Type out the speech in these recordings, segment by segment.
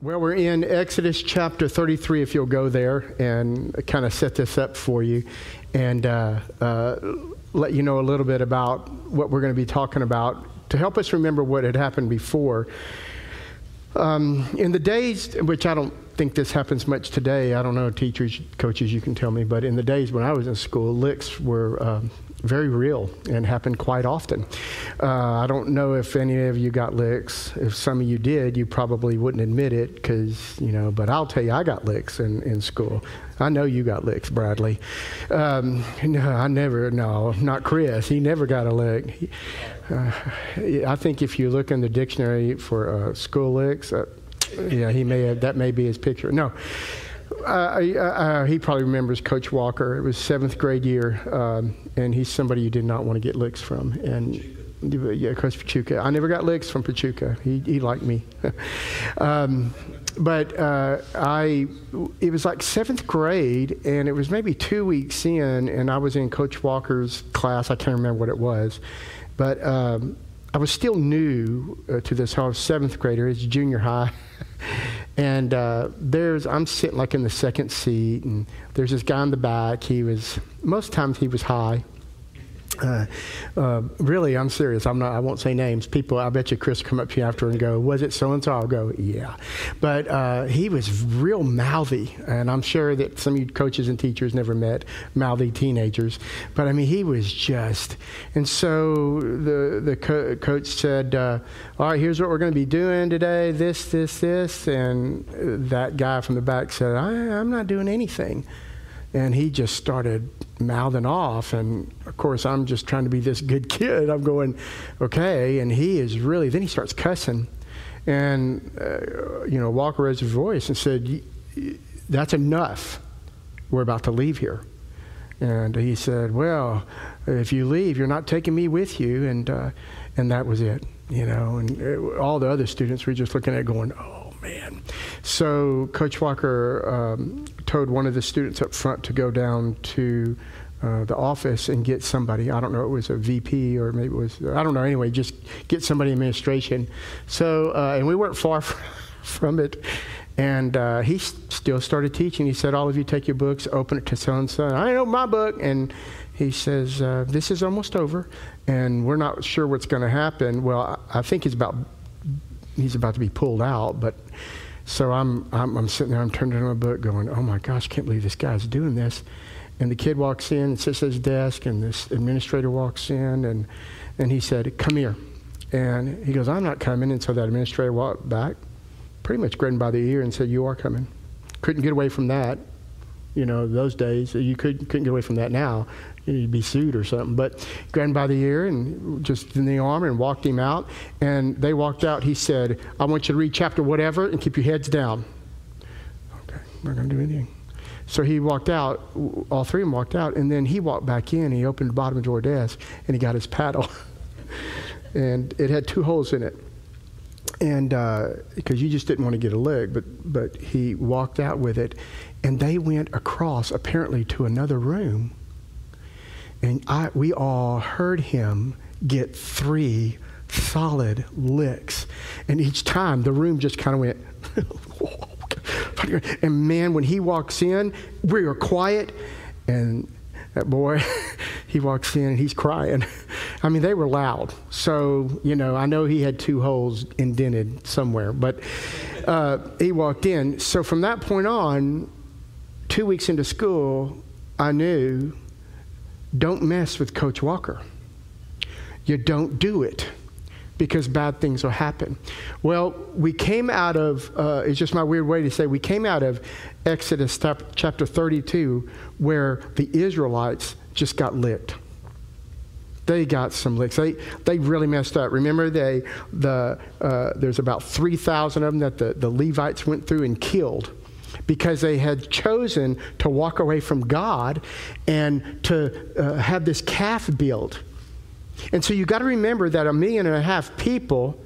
Well, we're in Exodus chapter 33, if you'll go there and kind of set this up for you and uh, uh, let you know a little bit about what we're going to be talking about to help us remember what had happened before. Um, in the days, which I don't think this happens much today, I don't know, teachers, coaches, you can tell me, but in the days when I was in school, licks were. Um, very real and happened quite often. Uh, I don't know if any of you got licks. If some of you did, you probably wouldn't admit it because, you know, but I'll tell you, I got licks in, in school. I know you got licks, Bradley. Um, no, I never, no, not Chris. He never got a lick. He, uh, I think if you look in the dictionary for uh, school licks, uh, yeah, he may have, that may be his picture. No. He probably remembers Coach Walker. It was seventh grade year, um, and he's somebody you did not want to get licks from. And yeah, Coach Pachuca. I never got licks from Pachuca. He, he liked me. um, but uh, I, it was like seventh grade, and it was maybe two weeks in, and I was in Coach Walker's class. I can't remember what it was, but um, I was still new uh, to this whole seventh grader. It's junior high. And uh, there's, I'm sitting like in the second seat, and there's this guy in the back. He was, most times he was high. Uh, uh, really, I'm serious. I'm not. I won't say names. People, I bet you Chris come up to you after and go, "Was it so and so?" I'll go, "Yeah," but uh, he was real mouthy, and I'm sure that some of you coaches and teachers never met mouthy teenagers. But I mean, he was just. And so the the co- coach said, uh, "All right, here's what we're going to be doing today. This, this, this," and that guy from the back said, I, "I'm not doing anything." And he just started mouthing off. And of course i'm just trying to be this good kid. I'm going okay. And he is really then he starts cussing. And uh, you know walker raised his voice and said that's enough. We're about to leave here. And he said well if you leave you're not taking me with you. And uh, and that was it you know. And it, uh, all the other students were just looking at it going oh man. So Coach Walker um, told one of the students up front to go down to uh, the office and get somebody. I don't know, it was a VP or maybe it was, I don't know, anyway, just get somebody administration. So, uh, and we weren't far from it. And uh, he still started teaching. He said, All of you take your books, open it to so and so. I know my book. And he says, uh, This is almost over, and we're not sure what's going to happen. Well, I think he's about he's about to be pulled out. But so I'm, I'm, I'm sitting there, I'm turning to my book going, oh my gosh, can't believe this guy's doing this. And the kid walks in and sits at his desk, and this administrator walks in, and, and he said, come here. And he goes, I'm not coming. And so that administrator walked back, pretty much grinning by the ear, and said, You are coming. Couldn't get away from that. You know, those days, you could, couldn't get away from that now you'd be sued or something. But grabbed him by the ear and just in the arm and walked him out. And they walked out. He said, I want you to read chapter whatever and keep your heads down. Okay, we're not going to do anything. So he walked out, all three of them walked out, and then he walked back in. He opened the bottom of drawer desk and he got his paddle. and it had two holes in it. And because uh, you just didn't want to get a leg, but, but he walked out with it. And they went across, apparently, to another room and I, we all heard him get three solid licks. And each time the room just kind of went, and man, when he walks in, we are quiet. And that boy, he walks in and he's crying. I mean, they were loud. So, you know, I know he had two holes indented somewhere, but uh, he walked in. So from that point on, two weeks into school, I knew don't mess with Coach Walker. You don't do it because bad things will happen. Well, we came out of, uh, it's just my weird way to say, we came out of Exodus chapter 32 where the Israelites just got licked. They got some licks. They, they really messed up. Remember, they, the, uh, there's about 3,000 of them that the, the Levites went through and killed because they had chosen to walk away from God and to uh, have this calf built. And so you got to remember that a million and a half people,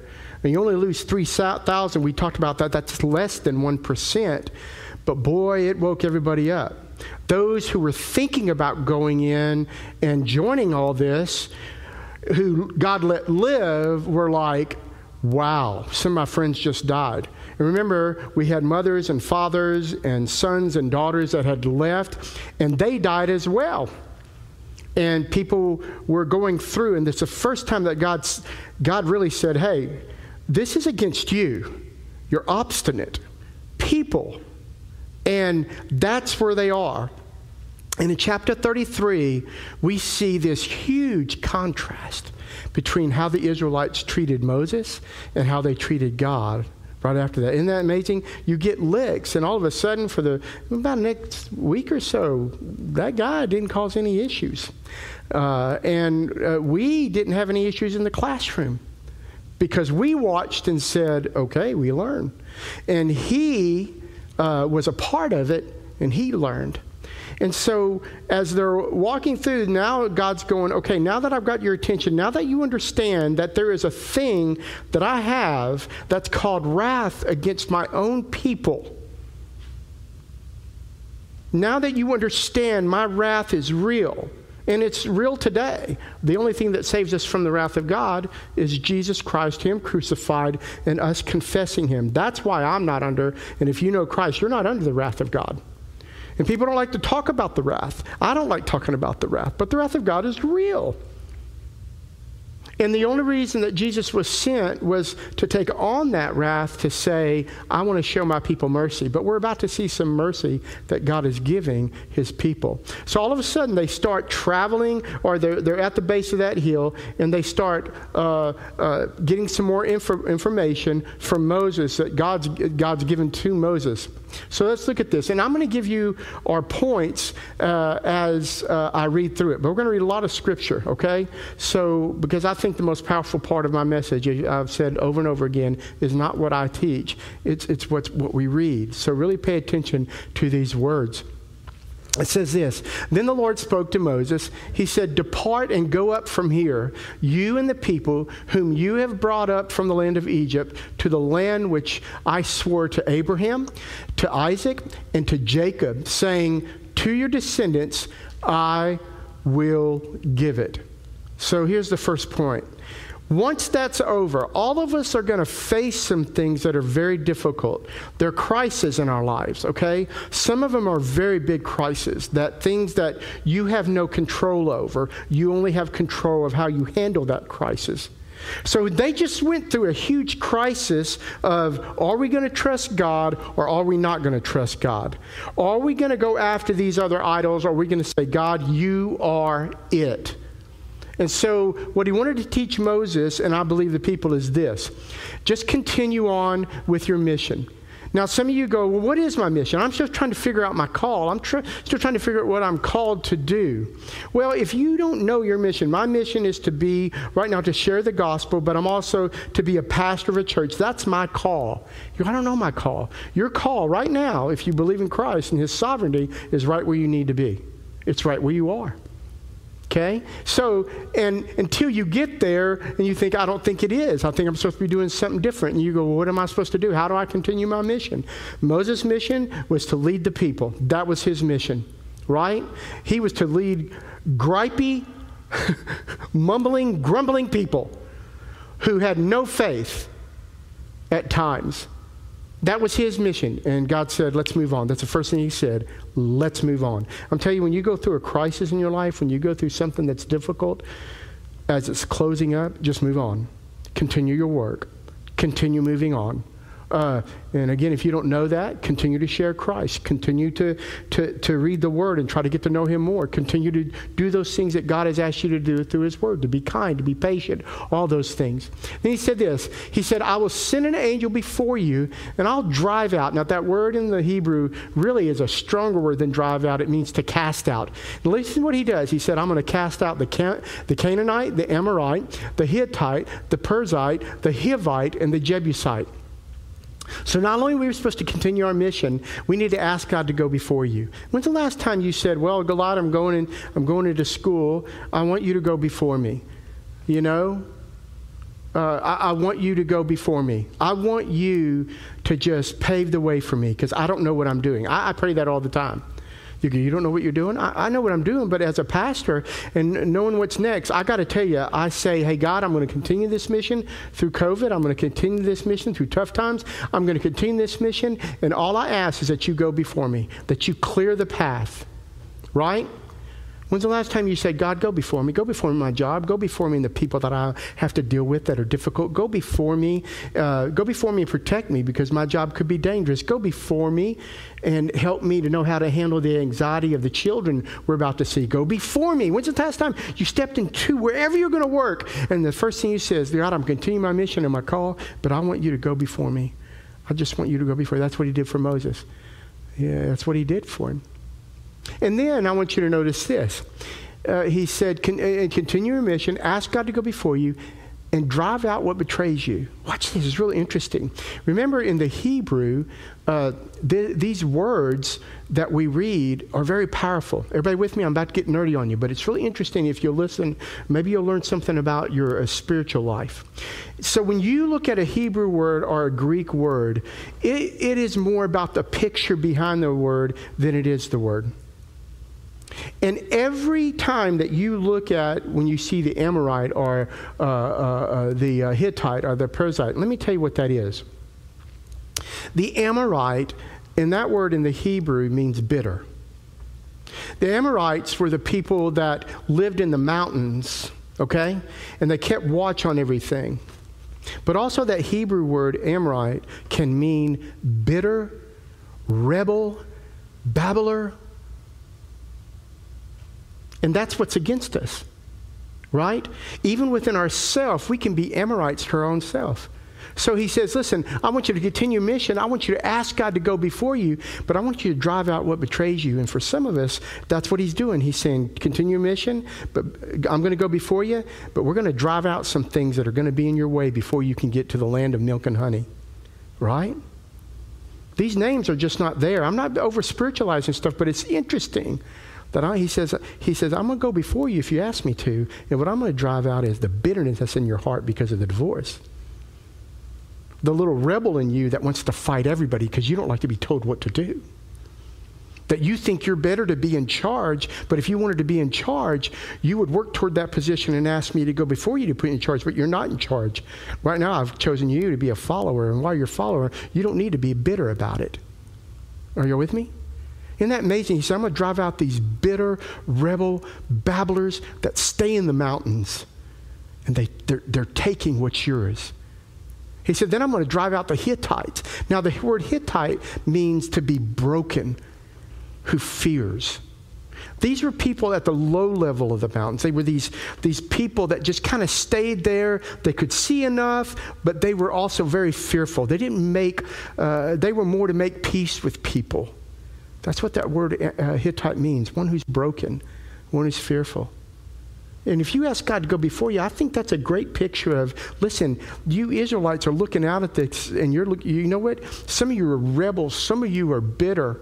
and you only lose 3,000, we talked about that, that's less than 1%. But boy, it woke everybody up. Those who were thinking about going in and joining all this, who God let live, were like, wow, some of my friends just died. And remember, we had mothers and fathers and sons and daughters that had left, and they died as well. And people were going through, and it's the first time that God's, God really said, Hey, this is against you. You're obstinate people. And that's where they are. And in chapter 33, we see this huge contrast between how the Israelites treated Moses and how they treated God right after that. Isn't that amazing? You get licks, and all of a sudden, for the about next week or so, that guy didn't cause any issues. Uh, and uh, we didn't have any issues in the classroom because we watched and said, okay, we learn. And he uh, was a part of it, and he learned. And so, as they're walking through, now God's going, okay, now that I've got your attention, now that you understand that there is a thing that I have that's called wrath against my own people. Now that you understand my wrath is real, and it's real today. The only thing that saves us from the wrath of God is Jesus Christ, Him crucified, and us confessing Him. That's why I'm not under, and if you know Christ, you're not under the wrath of God. And people don't like to talk about the wrath. I don't like talking about the wrath, but the wrath of God is real. And the only reason that Jesus was sent was to take on that wrath to say, I want to show my people mercy. But we're about to see some mercy that God is giving his people. So all of a sudden, they start traveling, or they're, they're at the base of that hill, and they start uh, uh, getting some more inf- information from Moses that God's, God's given to Moses. So let's look at this. And I'm going to give you our points uh, as uh, I read through it. But we're going to read a lot of scripture, okay? So, because I think the most powerful part of my message, I've said over and over again, is not what I teach, it's, it's what's, what we read. So really pay attention to these words. It says this Then the Lord spoke to Moses. He said, Depart and go up from here, you and the people whom you have brought up from the land of Egypt, to the land which I swore to Abraham, to Isaac, and to Jacob, saying, To your descendants I will give it. So here's the first point once that's over, all of us are going to face some things that are very difficult. They're crises in our lives, okay? Some of them are very big crises, that things that you have no control over. You only have control of how you handle that crisis. So they just went through a huge crisis of are we going to trust God or are we not going to trust God? Are we going to go after these other idols or are we going to say, God, you are it? And so, what he wanted to teach Moses, and I believe the people, is this just continue on with your mission. Now, some of you go, Well, what is my mission? I'm still trying to figure out my call. I'm tr- still trying to figure out what I'm called to do. Well, if you don't know your mission, my mission is to be, right now, to share the gospel, but I'm also to be a pastor of a church. That's my call. You, I don't know my call. Your call right now, if you believe in Christ and his sovereignty, is right where you need to be. It's right where you are. Okay? So, and until you get there and you think, I don't think it is. I think I'm supposed to be doing something different. And you go, well, what am I supposed to do? How do I continue my mission? Moses' mission was to lead the people. That was his mission, right? He was to lead gripey, mumbling, grumbling people who had no faith at times. That was his mission. And God said, let's move on. That's the first thing he said. Let's move on. I'm telling you, when you go through a crisis in your life, when you go through something that's difficult, as it's closing up, just move on. Continue your work. Continue moving on. Uh, and again, if you don't know that, continue to share Christ. Continue to, to, to read the Word and try to get to know Him more. Continue to do those things that God has asked you to do through His Word, to be kind, to be patient, all those things. Then He said this He said, I will send an angel before you, and I'll drive out. Now, that word in the Hebrew really is a stronger word than drive out. It means to cast out. And listen to what He does. He said, I'm going to cast out the, Can- the Canaanite, the Amorite, the Hittite, the Perizzite, the Hivite, and the Jebusite. So not only are we supposed to continue our mission, we need to ask God to go before you. When's the last time you said, "Well, Goliath, I'm going in, I'm going into school. I want you to go before me." You know, uh, I, I, want you to go before me. I want you to just pave the way for me because I don't know what I'm doing. I, I pray that all the time. You, you don't know what you're doing? I, I know what I'm doing, but as a pastor and knowing what's next, I got to tell you, I say, hey, God, I'm going to continue this mission through COVID. I'm going to continue this mission through tough times. I'm going to continue this mission. And all I ask is that you go before me, that you clear the path, right? When's the last time you said, God, go before me? Go before me my job. Go before me in the people that I have to deal with that are difficult. Go before me. Uh, go before me and protect me because my job could be dangerous. Go before me and help me to know how to handle the anxiety of the children we're about to see. Go before me. When's the last time you stepped into wherever you're going to work and the first thing you say is, God, I'm continuing my mission and my call, but I want you to go before me. I just want you to go before. That's what he did for Moses. Yeah, that's what he did for him. And then I want you to notice this. Uh, he said, Con- uh, continue your mission, ask God to go before you, and drive out what betrays you. Watch this, it's really interesting. Remember, in the Hebrew, uh, th- these words that we read are very powerful. Everybody with me? I'm about to get nerdy on you, but it's really interesting if you listen. Maybe you'll learn something about your uh, spiritual life. So, when you look at a Hebrew word or a Greek word, it, it is more about the picture behind the word than it is the word. And every time that you look at when you see the Amorite or uh, uh, uh, the uh, Hittite or the Perizzite, let me tell you what that is. The Amorite, in that word in the Hebrew, means bitter. The Amorites were the people that lived in the mountains, okay? And they kept watch on everything. But also, that Hebrew word Amorite can mean bitter, rebel, babbler, and that's what's against us, right? Even within ourself, we can be Amorites to our own self. So he says, Listen, I want you to continue mission. I want you to ask God to go before you, but I want you to drive out what betrays you. And for some of us, that's what he's doing. He's saying, Continue mission, but I'm going to go before you, but we're going to drive out some things that are going to be in your way before you can get to the land of milk and honey. Right? These names are just not there. I'm not over spiritualizing stuff, but it's interesting that I, he says, he says, I'm going to go before you if you ask me to. And what I'm going to drive out is the bitterness that's in your heart because of the divorce. The little rebel in you that wants to fight everybody because you don't like to be told what to do. That you think you're better to be in charge, but if you wanted to be in charge, you would work toward that position and ask me to go before you to put you in charge, but you're not in charge. Right now, I've chosen you to be a follower, and while you're a follower, you don't need to be bitter about it. Are you with me? Isn't that amazing? He said, I'm going to drive out these bitter, rebel babblers that stay in the mountains and they, they're, they're taking what's yours. He said, then I'm going to drive out the Hittites. Now, the word Hittite means to be broken, who fears. These were people at the low level of the mountains. They were these, these people that just kind of stayed there. They could see enough, but they were also very fearful. They didn't make, uh, they were more to make peace with people. That's what that word uh, uh, Hittite means one who's broken, one who's fearful. And if you ask God to go before you, I think that's a great picture of listen, you Israelites are looking out at this, and you're you know what? Some of you are rebels, some of you are bitter.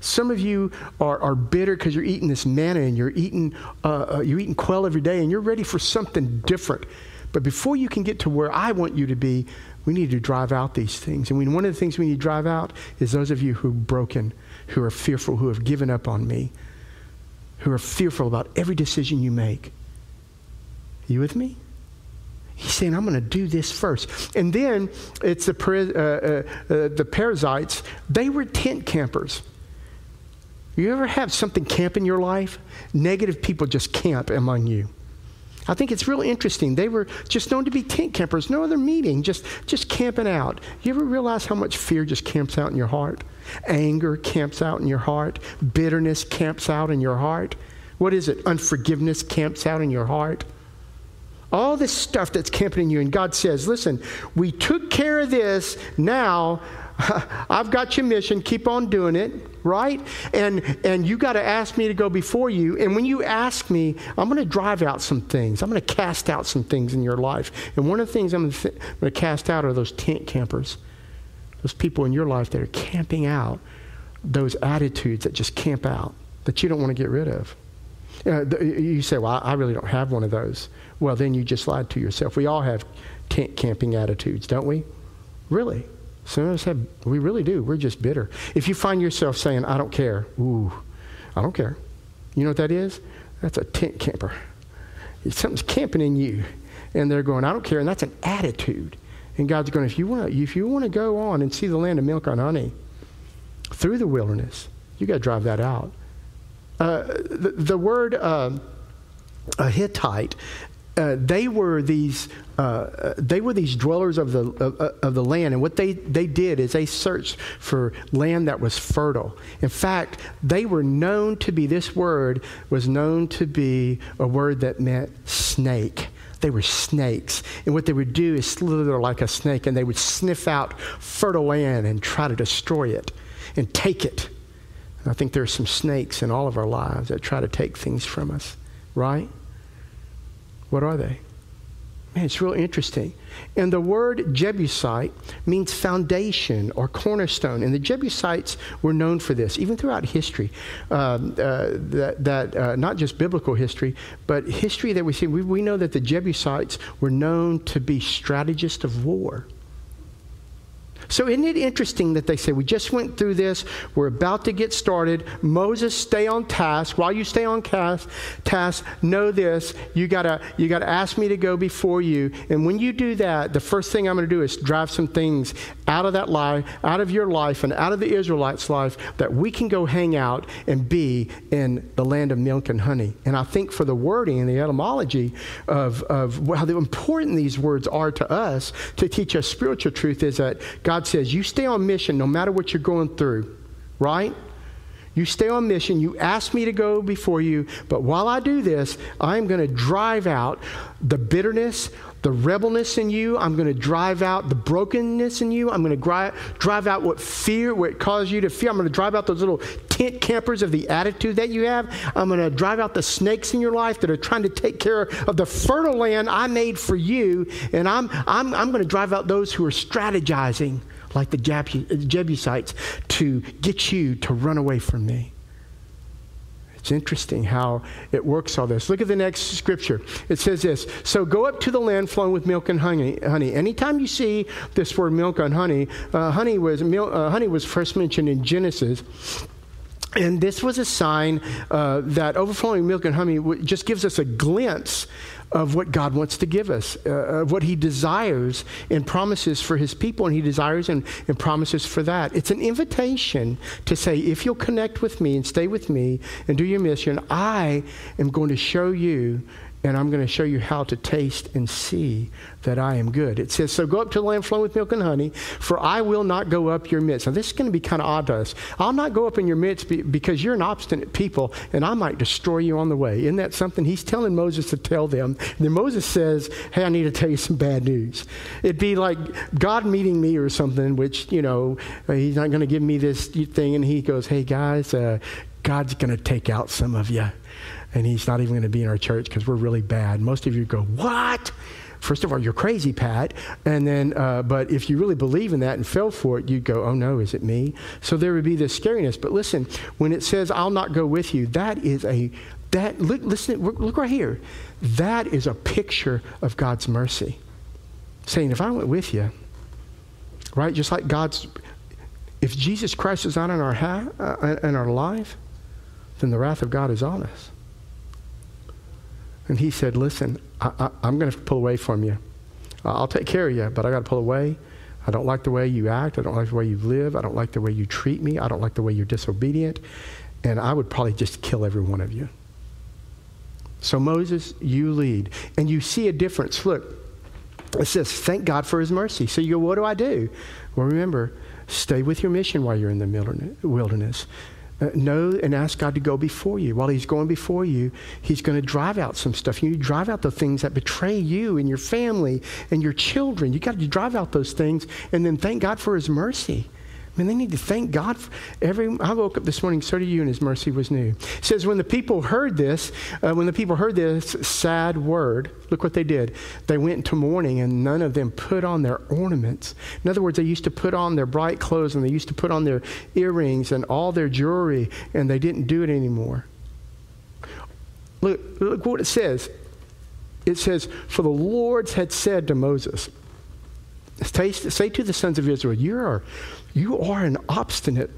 Some of you are, are bitter because you're eating this manna and you're eating, uh, uh, you're eating quail every day and you're ready for something different. But before you can get to where I want you to be, we need to drive out these things. And we, one of the things we need to drive out is those of you who are broken, who are fearful, who have given up on me, who are fearful about every decision you make. You with me? He's saying, I'm going to do this first. And then it's the, uh, uh, uh, the Perizzites. They were tent campers. You ever have something camp in your life? Negative people just camp among you. I think it's really interesting. They were just known to be tent campers, no other meeting, just, just camping out. You ever realize how much fear just camps out in your heart? Anger camps out in your heart. Bitterness camps out in your heart. What is it? Unforgiveness camps out in your heart. All this stuff that's camping in you. And God says, listen, we took care of this. Now I've got your mission. Keep on doing it, right? And and you got to ask me to go before you. And when you ask me, I'm going to drive out some things. I'm going to cast out some things in your life. And one of the things I'm going to, cast out are those tent campers, those people in your life that are camping out those attitudes that just camp out that you don't want to get rid of. Uh, you say, "Well, I really don't have one of those." Well, then you just lied to yourself. We all have tent camping attitudes, don't we? Really? Some of us have, we really do. We're just bitter. If you find yourself saying, I don't care, ooh, I don't care. You know what that is? That's a tent camper. Something's camping in you. And they're going, I don't care. And that's an attitude. And God's going, if you want to, if you want to go on and see the land of milk and honey through the wilderness, you got to drive that out. Uh, the, the, word uh, a Hivite uh, they were these uh, they were these dwellers of the of, of, the land, and what they they did is they searched for land that was fertile. In fact, they were known to be this word was known to be a word that meant snake. They were snakes, and what they would do is slither like a snake, and they would sniff out fertile land and try to destroy it and take it. And I think there are some snakes in all of our lives that try to take things from us, right? What are they? Man, it's real interesting. And the word Jebusite means foundation or cornerstone. And the Jebusites were known for this, even throughout history. Um, uh, that, that uh, not just biblical history, but history that we see. We, we know that the Jebusites were known to be strategists of war. So, isn't it interesting that they say, We just went through this, we're about to get started. Moses, stay on task. While you stay on task, task know this you gotta, you gotta ask me to go before you. And when you do that, the first thing I'm gonna do is drive some things out of that life, out of your life, and out of the Israelites' life that we can go hang out and be in the land of milk and honey. And I think for the wording and the etymology of, of how important these words are to us to teach us spiritual truth is that God God says, you stay on mission no matter what you're going through, right? You stay on mission. You ask me to go before you. But while I do this, I'm going to drive out the bitterness, the rebelness in you. I'm going to drive out the brokenness in you. I'm going to drive, drive out what fear, what caused you to fear. I'm going to drive out those little tent campers of the attitude that you have. I'm going to drive out the snakes in your life that are trying to take care of the fertile land I made for you. And I'm, I'm, I'm going to drive out those who are strategizing like the Jebusites to get you to run away from me. It's interesting how it works all this. Look at the next scripture. It says this So go up to the land flowing with milk and honey. honey. Anytime you see this word milk and honey, uh, honey, was, uh, honey was first mentioned in Genesis. And this was a sign uh, that overflowing milk and honey just gives us a glimpse of what God wants to give us, uh, of what He desires and promises for His people, and He desires and, and promises for that. It's an invitation to say, if you'll connect with me and stay with me and do your mission, I am going to show you and I'm going to show you how to taste and see that I am good. It says, So go up to the land flowing with milk and honey, for I will not go up your midst. Now, this is going to be kind of odd to us. I'll not go up in your midst because you're an obstinate people, and I might destroy you on the way. Isn't that something? He's telling Moses to tell them. And then Moses says, Hey, I need to tell you some bad news. It'd be like God meeting me or something, which, you know, he's not going to give me this thing, and he goes, Hey, guys, uh, God's going to take out some of you and he's not even going to be in our church because we're really bad. Most of you go, What? First of all, you're crazy, Pat. And then, uh, but if you really believe in that and fell for it, you'd go, Oh no, is it me? So there would be this scariness. But listen, when it says, I'll not go with you, that is a, that, look, listen, look right here. That is a picture of God's mercy. Saying, if I went with you, right, just like God's, if Jesus Christ is not in our, ha- uh, in our life, then the wrath of God is on us. And he said, Listen, I, am going to pull away from you. I'll take care of you, but I got to pull away. I don't like the way you act. I don't like the way you live. I don't like the way you treat me. I don't like the way you're disobedient. And I would probably just kill every one of you. So, Moses, you lead. And you see a difference. Look, it says, Thank God for his mercy. So you go, What do I do? Well, remember, stay with your mission while you're in the wilderness. Uh, know and ask God to go before you. While He's going before you, He's going to drive out some stuff. You need to drive out the things that betray you and your family and your children. You got to drive out those things and then thank God for His mercy. I mean, they need to thank God for every. I woke up this morning, so did you, and His mercy was new. It says, when the people heard this, uh, when the people heard this sad word, look what they did. They went into mourning, and none of them put on their ornaments. In other words, they used to put on their bright clothes, and they used to put on their earrings and all their jewelry, and they didn't do it anymore. Look, look what it says. It says, For the Lord had said to Moses, say to the sons of Israel, you are, you are an obstinate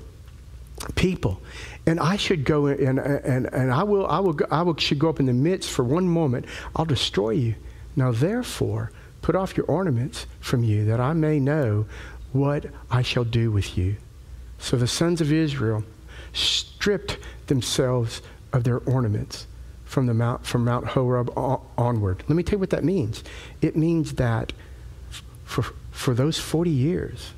people. And I should go and, and, and I will, I will, go, I will, should go up in the midst for one moment. I'll destroy you. Now, therefore, put off your ornaments from you that I may know what I shall do with you. So the sons of Israel stripped themselves of their ornaments from, the mount, from Mount Horeb onward. Let me tell you what that means. It means that for, for those 40 years,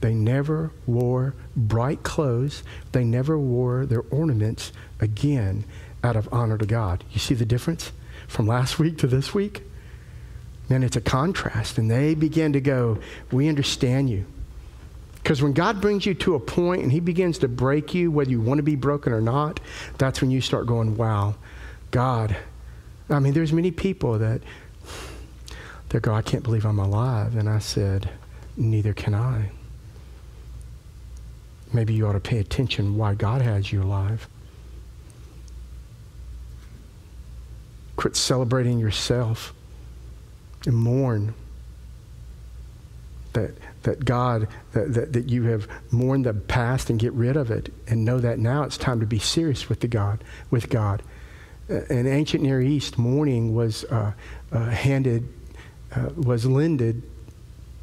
they never wore bright clothes. They never wore their ornaments again out of honor to God. You see the difference from last week to this week? Man, it's a contrast. And they begin to go, We understand you. Because when God brings you to a point and He begins to break you, whether you want to be broken or not, that's when you start going, wow, God. I mean, there's many people that they go, I can't believe I'm alive. And I said, neither can I. Maybe you ought to pay attention why God has you alive. Quit celebrating yourself and mourn that, that God, that, that, that you have mourned the past and get rid of it and know that now it's time to be serious with the God, with God. Uh, in ancient Near East, mourning was uh, uh, handed, uh, was lended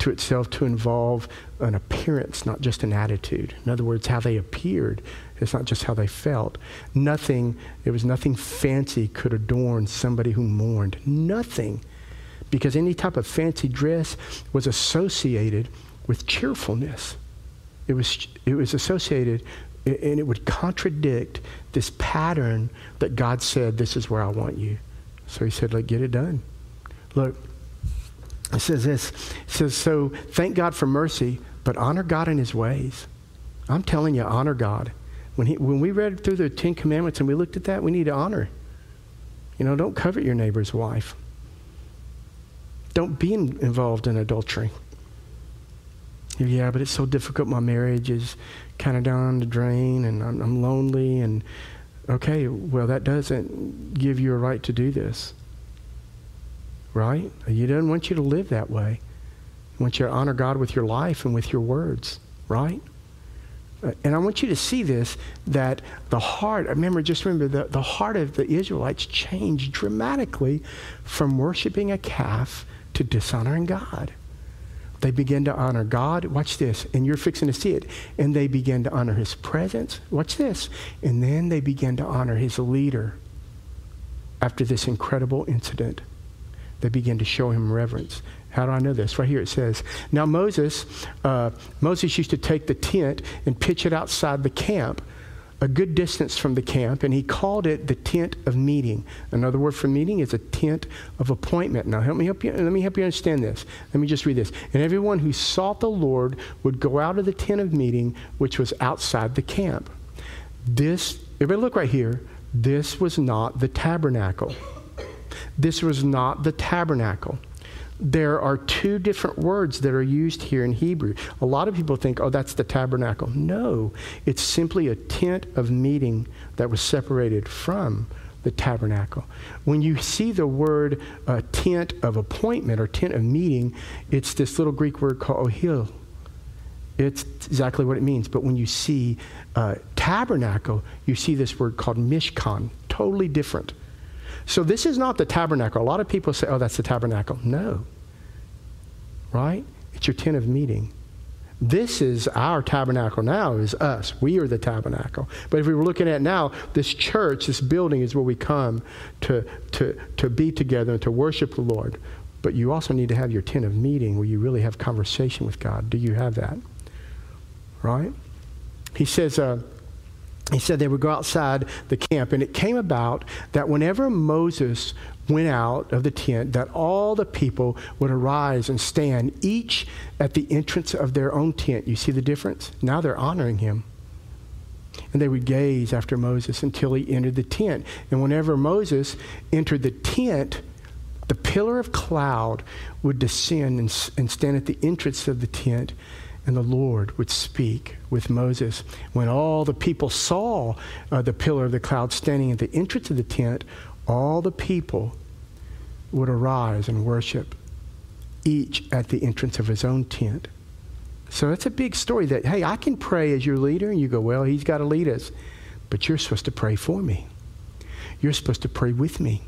to itself to involve an appearance, not just an attitude. In other words, how they appeared. It's not just how they felt. Nothing, there was nothing fancy could adorn somebody who mourned. Nothing because any type of fancy dress was associated with cheerfulness. It was, it was associated, and it would contradict this pattern that God said, This is where I want you. So he said, Look, get it done. Look, it says this. It says, So thank God for mercy, but honor God in his ways. I'm telling you, honor God. When, he, when we read through the Ten Commandments and we looked at that, we need to honor. You know, don't covet your neighbor's wife. Don't be in, involved in adultery. Yeah, but it's so difficult. My marriage is kind of down the drain and I'm, I'm lonely. And okay, well, that doesn't give you a right to do this. Right? He doesn't want you to live that way. He wants you to honor God with your life and with your words. Right? Uh, and I want you to see this that the heart, remember, just remember, the, the heart of the Israelites changed dramatically from worshiping a calf to dishonoring God. They begin to honor God. Watch this. And you're fixing to see it. And they begin to honor his presence. Watch this. And then they begin to honor his leader after this incredible incident. They begin to show him reverence. How do I know this? Right here it says, Now Moses, uh, Moses used to take the tent and pitch it outside the camp a good distance from the camp, and he called it the tent of meeting. Another word for meeting is a tent of appointment. Now, help me help you. Let me help you understand this. Let me just read this. And everyone who sought the Lord would go out of the tent of meeting, which was outside the camp. This, everybody, look right here. This was not the tabernacle. This was not the tabernacle there are two different words that are used here in Hebrew. A lot of people think, oh, that's the tabernacle. No, it's simply a tent of meeting that was separated from the tabernacle. When you see the word uh, tent of appointment or tent of meeting, it's this little Greek word called ohil. It's exactly what it means. But when you see uh, tabernacle, you see this word called mishkan, totally different. So this is not the tabernacle. A lot of people say, oh, that's the tabernacle. No. Right? It's your tent of meeting. This is our tabernacle now, is us. We are the tabernacle. But if we were looking at now, this church, this building is where we come to, to, to be together and to worship the Lord. But you also need to have your tent of meeting where you really have conversation with God. Do you have that? Right? He says, uh, he said they would go outside the camp. And it came about that whenever Moses went out of the tent, that all the people would arise and stand, each at the entrance of their own tent. You see the difference? Now they're honoring him. And they would gaze after Moses until he entered the tent. And whenever Moses entered the tent, the pillar of cloud would descend and, and stand at the entrance of the tent and the Lord would speak with Moses. When all the people saw uh, the pillar of the cloud standing at the entrance of the tent, all the people would arise and worship, each at the entrance of his own tent. So that's a big story that, hey, I can pray as your leader. And you go, well, he's got to lead us. But you're supposed to pray for me. You're supposed to pray with me.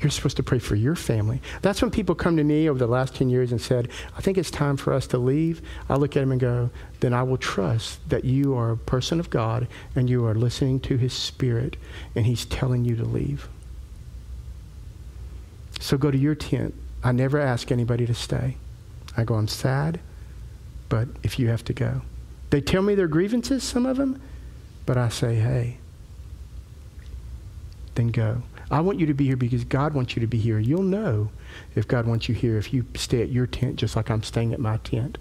You're supposed to pray for your family. That's when people come to me over the last 10 years and said, I think it's time for us to leave. I look at them and go, then I will trust that you are a person of God and you are listening to his spirit and he's telling you to leave. So go to your tent. I never ask anybody to stay. I go, I'm sad, but if you have to go. They tell me their grievances, some of them, but I say, hey, then go. I want you to be here because God wants you to be here. You'll know if God wants you here if you stay at your tent just like I'm staying at my tent.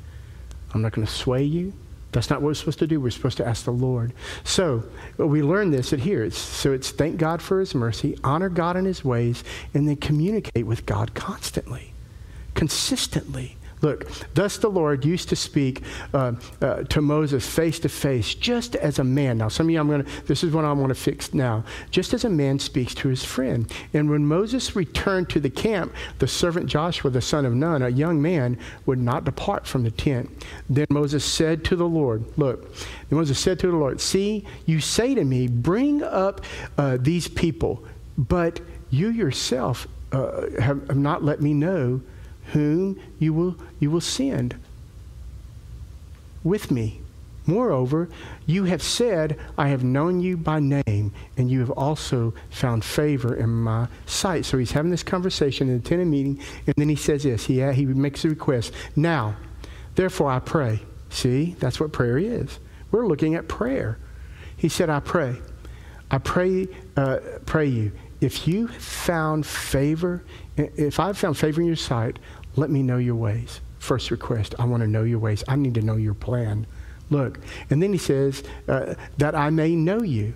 I'm not going to sway you. That's not what we're supposed to do. We're supposed to ask the Lord. So we learn this at here. It's, so it's thank God for his mercy, honor God in his ways, and then communicate with God constantly, consistently. Look, thus the Lord used to speak uh, uh, to Moses face to face, just as a man. Now, some of you, I'm going to, this is what I want to fix now. Just as a man speaks to his friend. And when Moses returned to the camp, the servant Joshua, the son of Nun, a young man, would not depart from the tent. Then Moses said to the Lord, Look, Moses said to the Lord, See, you say to me, Bring up uh, these people, but you yourself uh, have, have not let me know whom you will, you will send with me. Moreover, you have said, I have known you by name, and you have also found favor in my sight. So he's having this conversation in the tenant meeting, and then he says this. He, he makes a request. Now, therefore, I pray. See, that's what prayer is. We're looking at prayer. He said, I pray. I pray, uh, pray you. If you found favor, if I've found favor in your sight, let me know your ways. First request, I want to know your ways. I need to know your plan. Look. And then he says, uh, that I may know you.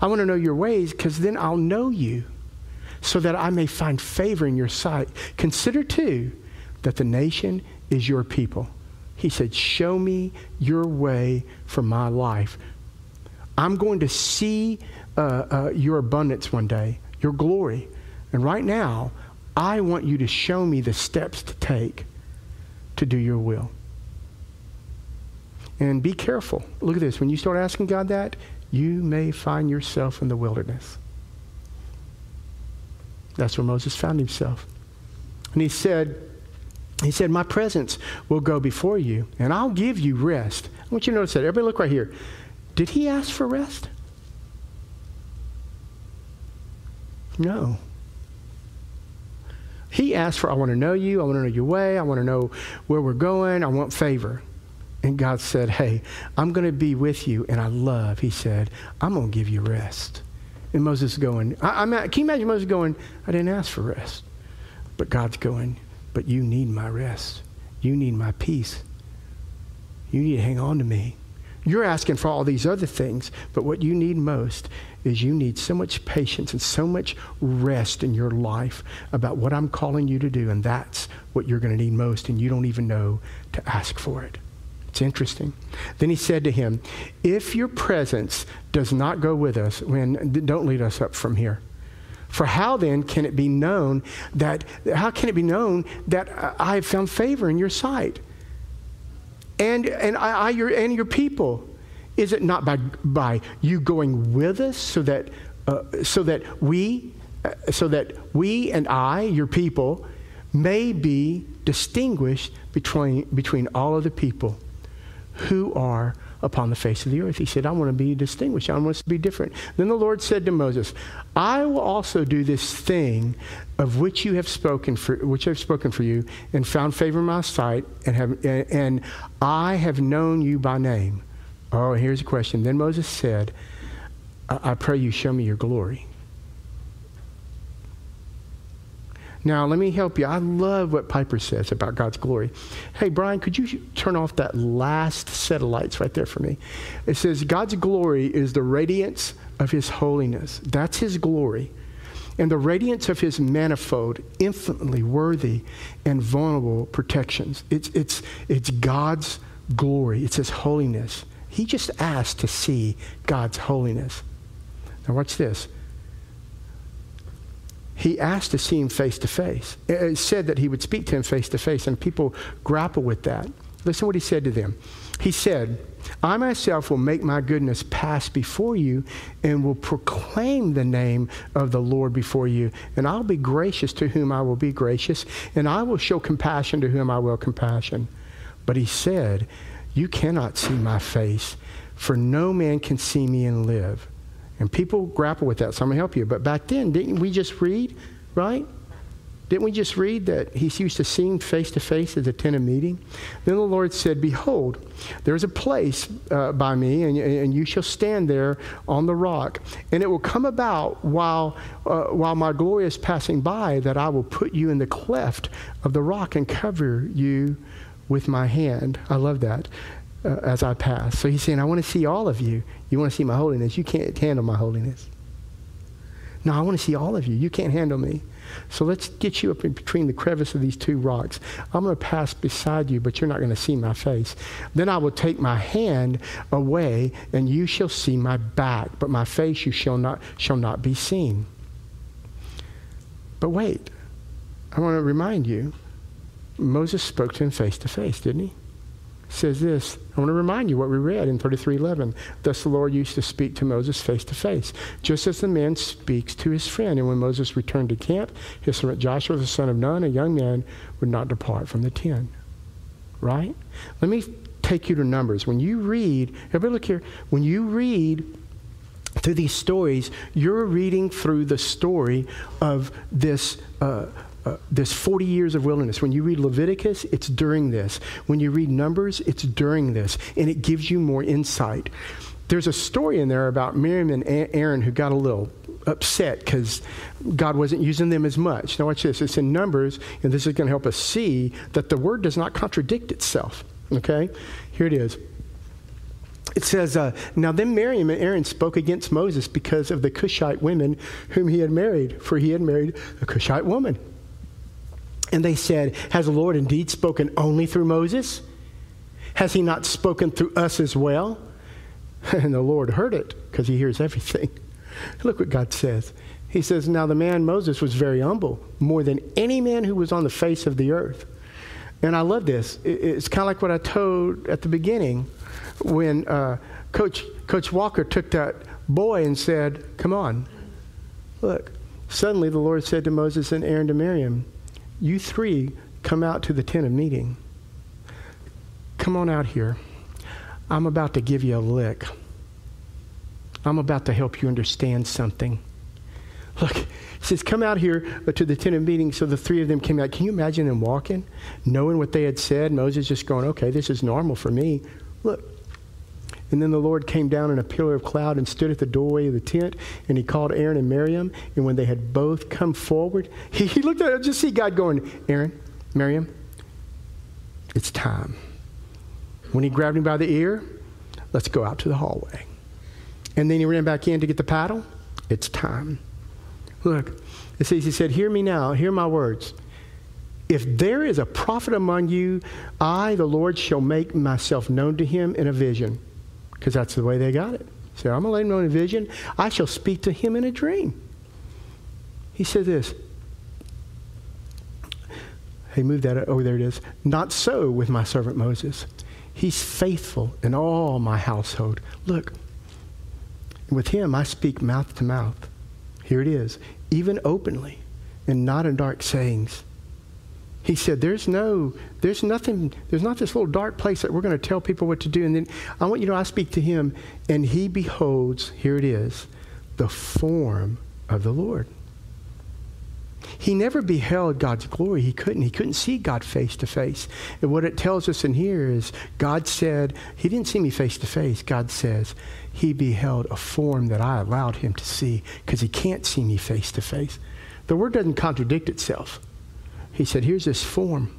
I want to know your ways because then I'll know you so that I may find favor in your sight. Consider, too, that the nation is your people. He said, Show me your way for my life. I'm going to see uh, uh, your abundance one day, your glory. And right now, I want you to show me the steps to take to do your will. And be careful. Look at this. When you start asking God that, you may find yourself in the wilderness. That's where Moses found himself. And he said, he said, My presence will go before you, and I'll give you rest. I want you to notice that. Everybody look right here. Did he ask for rest? No. He asked for, I want to know you. I want to know your way. I want to know where we're going. I want favor. And God said, Hey, I'm going to be with you. And I love, He said, I'm going to give you rest. And Moses going, I, I'm at, Can you imagine Moses going, I didn't ask for rest. But God's going, But you need my rest. You need my peace. You need to hang on to me. You're asking for all these other things, but what you need most is you need so much patience and so much rest in your life about what I'm calling you to do, and that's what you're going to need most, and you don't even know to ask for it. It's interesting. Then he said to him, If your presence does not go with us, when, don't lead us up from here. For how then can it be known that, how can it be known that uh, I have found favor in your sight? And, and, I, I, your, and your people? Is it not by, by you going with us so that, uh, so that we, uh, so that we and I, your people, may be distinguished between, between all of the people who are upon the face of the earth. He said, I want to be distinguished. I want to be different. Then the Lord said to Moses, I will also do this thing of which you have spoken for which I've spoken for you and found favor in my sight and have and, I have known you by name. Oh, here's a question. Then Moses said, I pray you show me your glory. Now, let me help you. I love what Piper says about God's glory. Hey, Brian, could you turn off that last set of lights right there for me? It says, God's glory is the radiance of his holiness. That's his glory. And the radiance of his manifold, infinitely worthy and vulnerable protections. It's, it's, it's God's glory, it's his holiness. He just asked to see God's holiness. Now, watch this he asked to see him face to face. It said that he would speak to him face to face, and people grapple with that. Listen what he said to them. He said, I myself will make my goodness pass before you and will proclaim the name of the Lord before you. And I'll be gracious to whom I will be gracious, and I will show compassion to whom I will compassion. But he said, You cannot see my face, for no man can see me and live. And people grapple with that, so I'm going to help you. But back then, didn't we just read, right? Didn't we just read that he's used to seeing face to face at the tent of meeting? Then the Lord said, Behold, there's a place uh, by me, and, and you shall stand there on the rock. And it will come about while, uh, while my glory is passing by that I will put you in the cleft of the rock and cover you with my hand. I love that. Uh, as I pass. So he's saying, I want to see all of you. You want to see my holiness. You can't handle my holiness. No, I want to see all of you. You can't handle me. So let's get you up in between the crevice of these two rocks. I'm going to pass beside you, but you're not going to see my face. Then I will take my hand away, and you shall see my back, but my face you shall not, shall not be seen. But wait, I want to remind you Moses spoke to him face to face, didn't he? Says this. I want to remind you what we read in 33:11. Thus the Lord used to speak to Moses face to face, just as the man speaks to his friend. And when Moses returned to camp, his servant Joshua, the son of Nun, a young man, would not depart from the tent. Right? Let me take you to Numbers. When you read, everybody look here. When you read through these stories, you're reading through the story of this. Uh, uh, this 40 years of wilderness. When you read Leviticus, it's during this. When you read Numbers, it's during this. And it gives you more insight. There's a story in there about Miriam and Aaron who got a little upset because God wasn't using them as much. Now, watch this. It's in Numbers, and this is going to help us see that the word does not contradict itself. Okay? Here it is. It says, uh, Now then Miriam and Aaron spoke against Moses because of the Cushite women whom he had married, for he had married a Cushite woman. And they said, Has the Lord indeed spoken only through Moses? Has he not spoken through us as well? And the Lord heard it because he hears everything. Look what God says. He says, Now the man Moses was very humble, more than any man who was on the face of the earth. And I love this. It's kind of like what I told at the beginning when uh, Coach, Coach Walker took that boy and said, Come on, look. Suddenly the Lord said to Moses and Aaron to Miriam, you three come out to the tent of meeting. Come on out here. I'm about to give you a lick. I'm about to help you understand something. Look, he says, Come out here to the tent of meeting. So the three of them came out. Can you imagine them walking, knowing what they had said? Moses just going, Okay, this is normal for me. Look, and then the Lord came down in a pillar of cloud and stood at the doorway of the tent, and he called Aaron and Miriam. And when they had both come forward, he, he looked at it, just see God going, Aaron, Miriam, it's time. When he grabbed him by the ear, let's go out to the hallway. And then he ran back in to get the paddle. It's time. Look, it says, He said, Hear me now, hear my words. If there is a prophet among you, I, the Lord, shall make myself known to him in a vision because that's the way they got it. So I'm going to let him know in a vision. I shall speak to him in a dream. He said this. He moved that. Oh, there it is. Not so with my servant Moses. He's faithful in all my household. Look, with him I speak mouth to mouth. Here it is, even openly, and not in dark sayings. He said, There's no, there's nothing, there's not this little dark place that we're going to tell people what to do. And then I want you to know, I speak to him, and he beholds, here it is, the form of the Lord. He never beheld God's glory. He couldn't. He couldn't see God face to face. And what it tells us in here is God said, He didn't see me face to face. God says, He beheld a form that I allowed him to see because he can't see me face to face. The word doesn't contradict itself. He said, Here's this form.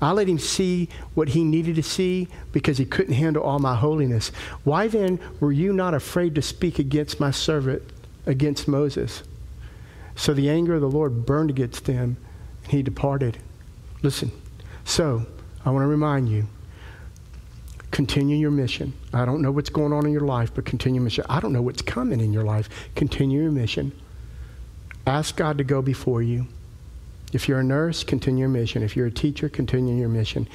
I let him see what he needed to see because he couldn't handle all my holiness. Why then were you not afraid to speak against my servant, against Moses? So the anger of the Lord burned against them, and he departed. Listen, so I want to remind you continue your mission. I don't know what's going on in your life, but continue your mission. I don't know what's coming in your life. Continue your mission. Ask God to go before you. If you're a nurse, continue your mission. If you're a teacher, continue your mission.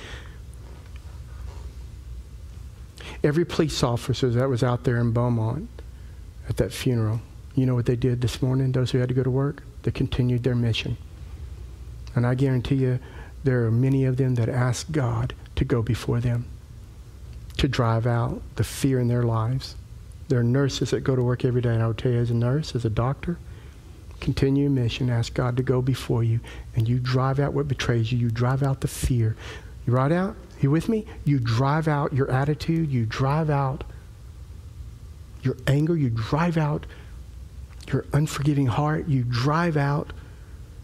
Every police officer that was out there in Beaumont at that funeral, you know what they did this morning, those who had to go to work? They continued their mission. And I guarantee you, there are many of them that ask God to go before them, to drive out the fear in their lives. There are nurses that go to work every day, and I will tell you, as a nurse, as a doctor, continue your mission, ask God to go before you, and you drive out what betrays you. You drive out the fear. You ride out? You with me? You drive out your attitude. You drive out your anger. You drive out your unforgiving heart. You drive out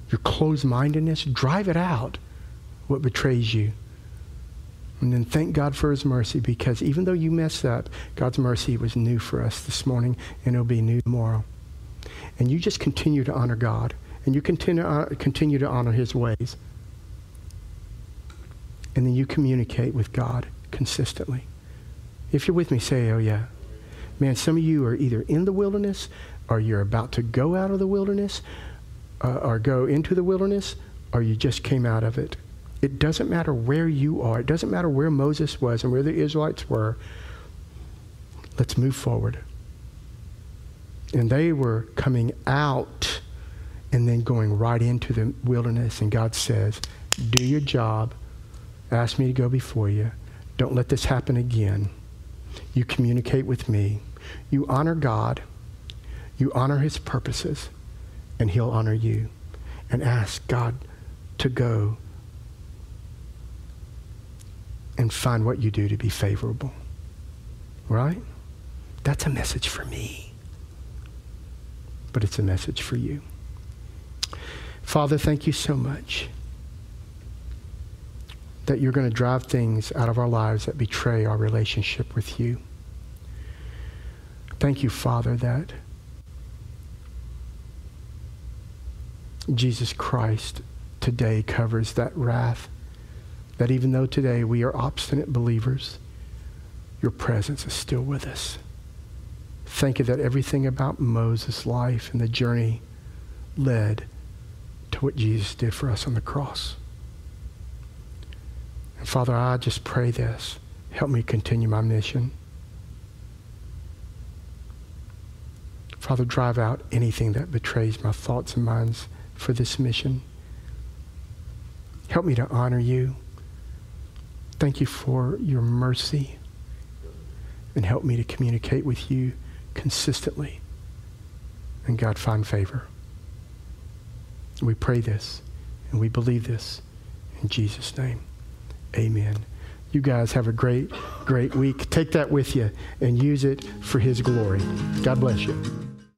your closed mindedness. Drive it out, what betrays you. And then thank God for his mercy because even though you messed up, God's mercy was new for us this morning and it'll be new tomorrow. And you just continue to honor God and you continue, uh, continue to honor his ways. And then you communicate with God consistently. If you're with me, say, oh yeah. Man, some of you are either in the wilderness or you're about to go out of the wilderness uh, or go into the wilderness or you just came out of it. It doesn't matter where you are. It doesn't matter where Moses was and where the Israelites were. Let's move forward. And they were coming out and then going right into the wilderness. And God says, Do your job. Ask me to go before you. Don't let this happen again. You communicate with me. You honor God. You honor his purposes. And he'll honor you. And ask God to go and find what you do to be favorable. Right? That's a message for me. But it's a message for you. Father, thank you so much that you're going to drive things out of our lives that betray our relationship with you. Thank you, Father, that Jesus Christ today covers that wrath that even though today we are obstinate believers, your presence is still with us. Thank you that everything about Moses' life and the journey led to what Jesus did for us on the cross. And Father, I just pray this. Help me continue my mission. Father, drive out anything that betrays my thoughts and minds for this mission. Help me to honor you. Thank you for your mercy and help me to communicate with you consistently. And God, find favor. We pray this and we believe this in Jesus' name. Amen. You guys have a great, great week. Take that with you and use it for His glory. God bless you.